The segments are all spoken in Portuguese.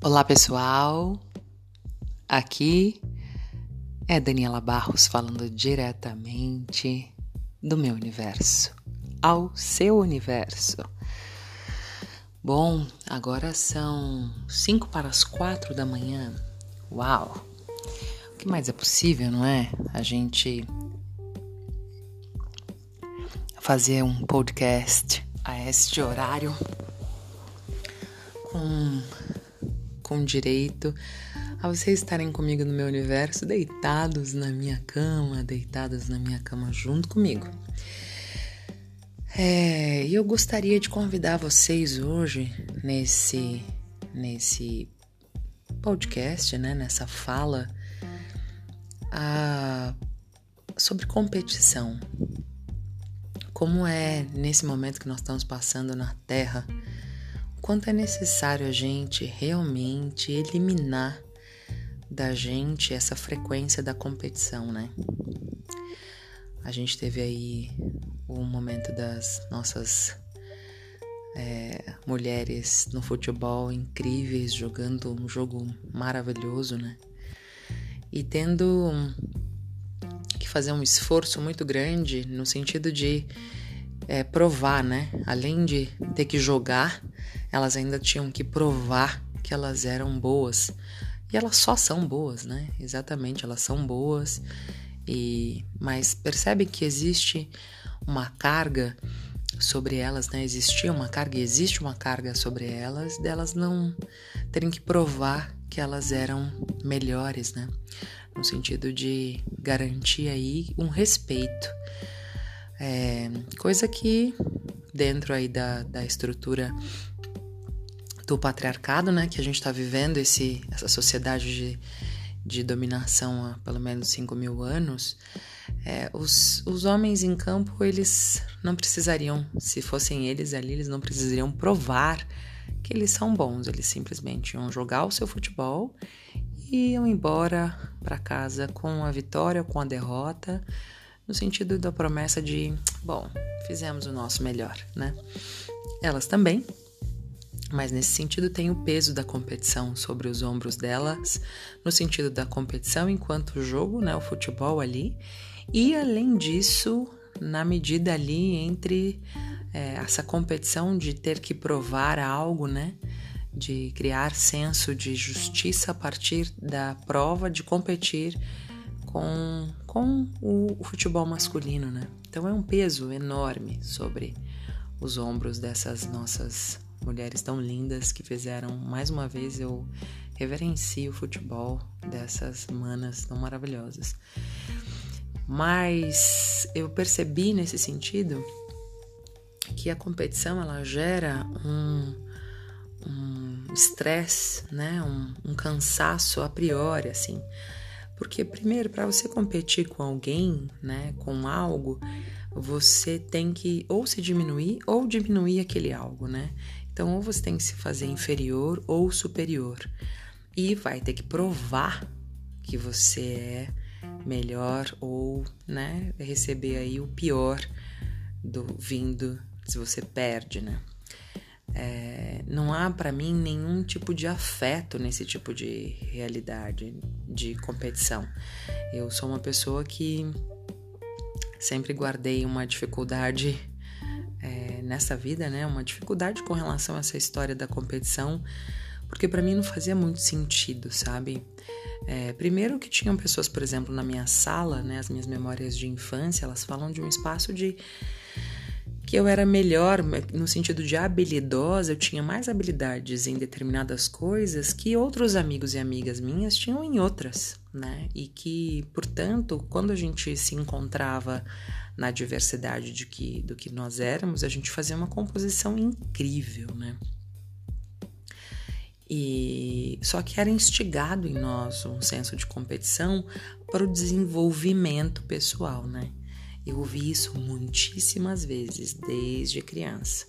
Olá pessoal, aqui é Daniela Barros falando diretamente do meu universo ao seu universo. Bom, agora são 5 para as 4 da manhã. Uau! O que mais é possível, não é? A gente fazer um podcast a este horário com com direito a vocês estarem comigo no meu universo, deitados na minha cama, deitadas na minha cama junto comigo. É, e eu gostaria de convidar vocês hoje nesse nesse podcast, né, nessa fala a, sobre competição. Como é nesse momento que nós estamos passando na Terra, quanto é necessário a gente realmente eliminar da gente essa frequência da competição, né? A gente teve aí o momento das nossas é, mulheres no futebol incríveis, jogando um jogo maravilhoso, né? E tendo que fazer um esforço muito grande no sentido de é, provar, né? Além de ter que jogar, elas ainda tinham que provar que elas eram boas. E elas só são boas, né? Exatamente, elas são boas. E mas percebe que existe uma carga sobre elas, né? Existia uma carga existe uma carga sobre elas delas não terem que provar que elas eram melhores, né? No sentido de garantir aí um respeito. É, coisa que dentro aí da, da estrutura do patriarcado, né, que a gente está vivendo esse, essa sociedade de, de dominação há pelo menos 5 mil anos, é, os, os homens em campo, eles não precisariam, se fossem eles ali, eles não precisariam provar que eles são bons, eles simplesmente iam jogar o seu futebol e iam embora para casa com a vitória, com a derrota, no sentido da promessa de, bom, fizemos o nosso melhor, né? Elas também, mas nesse sentido tem o peso da competição sobre os ombros delas, no sentido da competição enquanto jogo, né, o futebol ali, e além disso, na medida ali entre é, essa competição de ter que provar algo, né, de criar senso de justiça a partir da prova de competir com, com o, o futebol masculino, né? Então é um peso enorme sobre os ombros dessas nossas mulheres tão lindas que fizeram mais uma vez eu reverencio o futebol dessas manas tão maravilhosas. Mas eu percebi nesse sentido que a competição ela gera um estresse, um né, um, um cansaço a priori, assim, porque primeiro para você competir com alguém, né, com algo, você tem que ou se diminuir ou diminuir aquele algo, né? Então, ou você tem que se fazer inferior ou superior. E vai ter que provar que você é melhor ou, né, receber aí o pior do vindo se você perde, né? É, não há para mim nenhum tipo de afeto nesse tipo de realidade de competição. Eu sou uma pessoa que sempre guardei uma dificuldade é, nessa vida, né? Uma dificuldade com relação a essa história da competição, porque para mim não fazia muito sentido, sabe? É, primeiro que tinham pessoas, por exemplo, na minha sala, né? As minhas memórias de infância, elas falam de um espaço de que eu era melhor no sentido de habilidosa, eu tinha mais habilidades em determinadas coisas que outros amigos e amigas minhas tinham em outras, né? E que, portanto, quando a gente se encontrava na diversidade de que, do que nós éramos, a gente fazia uma composição incrível, né? E só que era instigado em nós um senso de competição para o desenvolvimento pessoal, né? Eu ouvi isso muitíssimas vezes desde criança.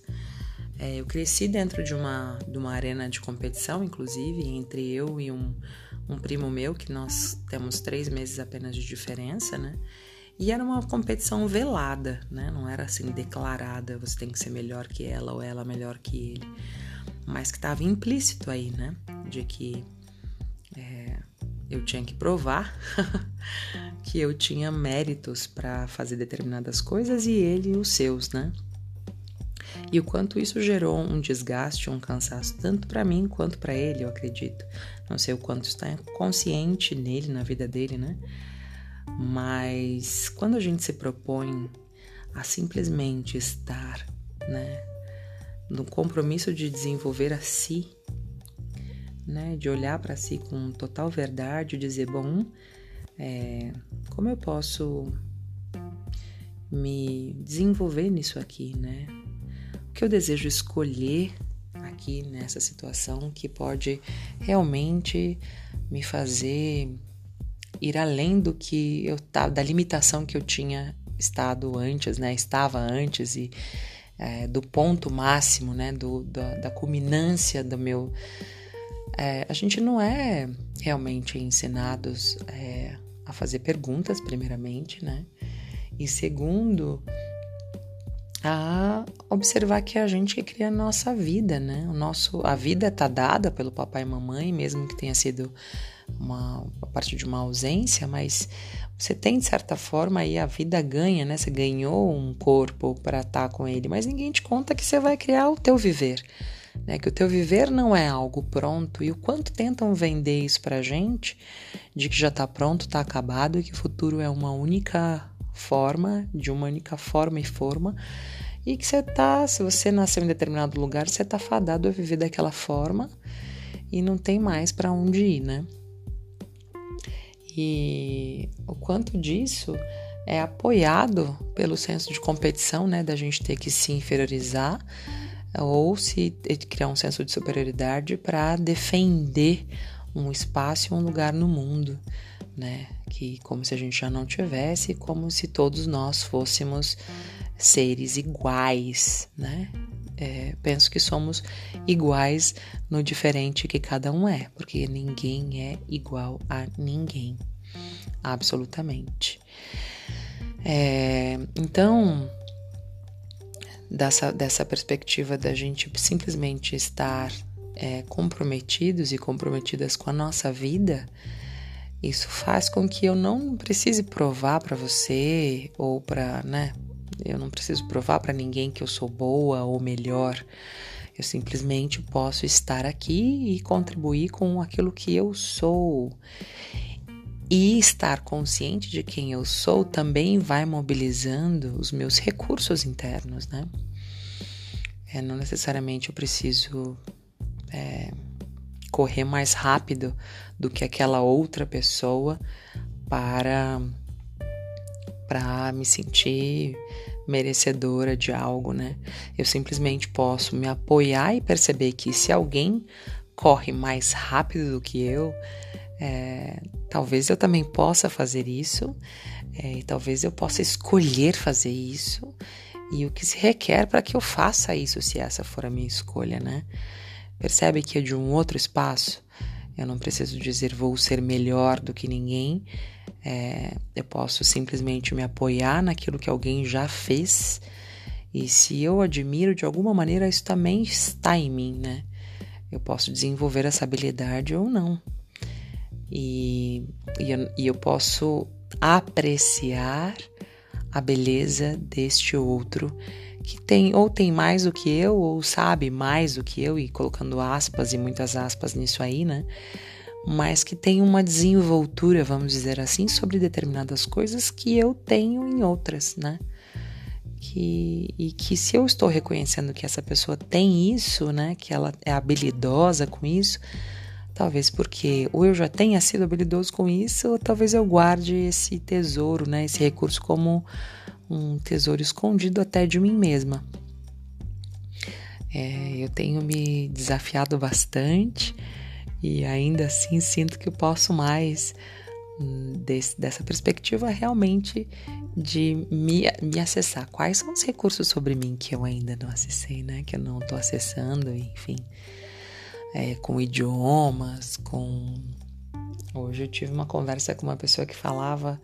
É, eu cresci dentro de uma, de uma arena de competição, inclusive, entre eu e um, um primo meu, que nós temos três meses apenas de diferença, né? E era uma competição velada, né? Não era assim declarada, você tem que ser melhor que ela ou ela melhor que ele. Mas que estava implícito aí, né? de que é, eu tinha que provar que eu tinha méritos para fazer determinadas coisas e ele os seus, né? E o quanto isso gerou um desgaste, um cansaço, tanto para mim quanto para ele, eu acredito. Não sei o quanto está consciente nele, na vida dele, né? Mas quando a gente se propõe a simplesmente estar, né, no compromisso de desenvolver a si, né, de olhar para si com total verdade, dizer, bom, é, como eu posso me desenvolver nisso aqui, né? O que eu desejo escolher aqui nessa situação que pode realmente me fazer ir além do que eu tava, da limitação que eu tinha estado antes, né? Estava antes e é, do ponto máximo, né? Do, da, da culminância do meu. É, a gente não é realmente ensinados é, a fazer perguntas, primeiramente, né? E segundo, a observar que é a gente que cria a nossa vida, né? O nosso, a vida tá dada pelo papai e mamãe, mesmo que tenha sido uma a partir de uma ausência, mas você tem de certa forma aí a vida ganha, né? Você ganhou um corpo para estar tá com ele, mas ninguém te conta que você vai criar o teu viver, né? Que o teu viver não é algo pronto e o quanto tentam vender isso pra gente de que já tá pronto, tá acabado e que o futuro é uma única forma, de uma única forma e forma, e que você tá, se você nasceu em determinado lugar, você tá fadado a viver daquela forma e não tem mais para onde ir, né? E o quanto disso é apoiado pelo senso de competição, né, da gente ter que se inferiorizar ou se criar um senso de superioridade para defender um espaço, um lugar no mundo né? Que como se a gente já não tivesse, como se todos nós fôssemos seres iguais, né? É, penso que somos iguais no diferente que cada um é, porque ninguém é igual a ninguém, absolutamente. É, então, dessa, dessa perspectiva da gente simplesmente estar é, comprometidos e comprometidas com a nossa vida, isso faz com que eu não precise provar para você ou para, né? Eu não preciso provar para ninguém que eu sou boa ou melhor. Eu simplesmente posso estar aqui e contribuir com aquilo que eu sou. E estar consciente de quem eu sou também vai mobilizando os meus recursos internos, né? É, não necessariamente eu preciso é, correr mais rápido do que aquela outra pessoa para para me sentir merecedora de algo, né? Eu simplesmente posso me apoiar e perceber que se alguém corre mais rápido do que eu, é, talvez eu também possa fazer isso, é, e talvez eu possa escolher fazer isso, e o que se requer para que eu faça isso, se essa for a minha escolha, né? Percebe que é de um outro espaço? Eu não preciso dizer vou ser melhor do que ninguém. É, eu posso simplesmente me apoiar naquilo que alguém já fez. E se eu admiro de alguma maneira, isso também está em mim, né? Eu posso desenvolver essa habilidade ou não. E, e, eu, e eu posso apreciar a beleza deste outro que tem ou tem mais do que eu ou sabe mais do que eu e colocando aspas e muitas aspas nisso aí, né? Mas que tem uma desenvoltura, vamos dizer assim, sobre determinadas coisas que eu tenho em outras, né? Que, e que se eu estou reconhecendo que essa pessoa tem isso, né? Que ela é habilidosa com isso, talvez porque ou eu já tenha sido habilidoso com isso, ou talvez eu guarde esse tesouro, né? Esse recurso como um tesouro escondido até de mim mesma. É, eu tenho me desafiado bastante e ainda assim sinto que eu posso mais hum, desse, dessa perspectiva realmente de me, me acessar. Quais são os recursos sobre mim que eu ainda não acessei, né? Que eu não estou acessando, enfim. É, com idiomas, com. Hoje eu tive uma conversa com uma pessoa que falava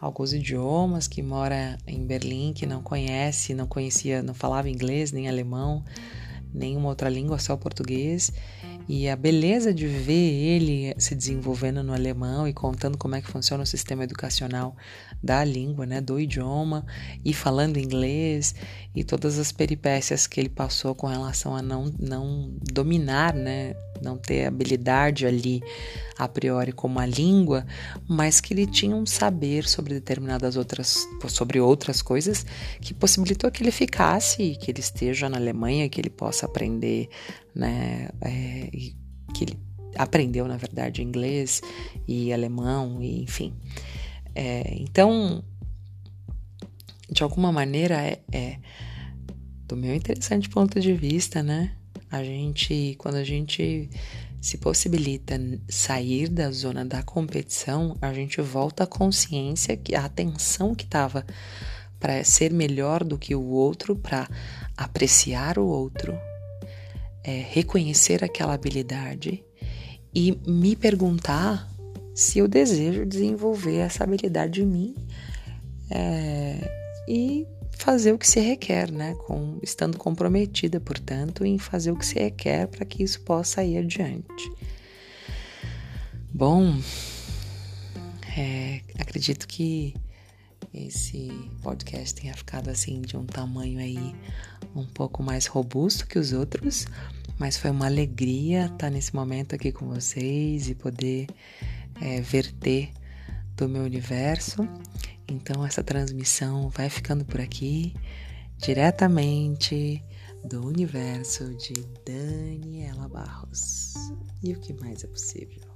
alguns idiomas, que mora em Berlim, que não conhece, não conhecia, não falava inglês nem alemão, nenhuma outra língua, só português. E a beleza de ver ele se desenvolvendo no alemão e contando como é que funciona o sistema educacional da língua, né, do idioma, e falando inglês, e todas as peripécias que ele passou com relação a não, não dominar, né, não ter habilidade ali a priori como a língua, mas que ele tinha um saber sobre determinadas outras, sobre outras coisas que possibilitou que ele ficasse, que ele esteja na Alemanha, que ele possa aprender, né, é, que ele aprendeu na verdade inglês e alemão e enfim. É, então, de alguma maneira é, é do meu interessante ponto de vista, né? A gente, quando a gente se possibilita sair da zona da competição, a gente volta à consciência que a atenção que estava para ser melhor do que o outro, para apreciar o outro, é, reconhecer aquela habilidade e me perguntar se eu desejo desenvolver essa habilidade em mim é, e fazer o que se requer, né? Com, estando comprometida, portanto, em fazer o que se requer para que isso possa ir adiante. Bom, é, acredito que esse podcast tenha ficado assim de um tamanho aí um pouco mais robusto que os outros, mas foi uma alegria estar nesse momento aqui com vocês e poder é, verter do meu universo. Então, essa transmissão vai ficando por aqui, diretamente do universo de Daniela Barros. E o que mais é possível?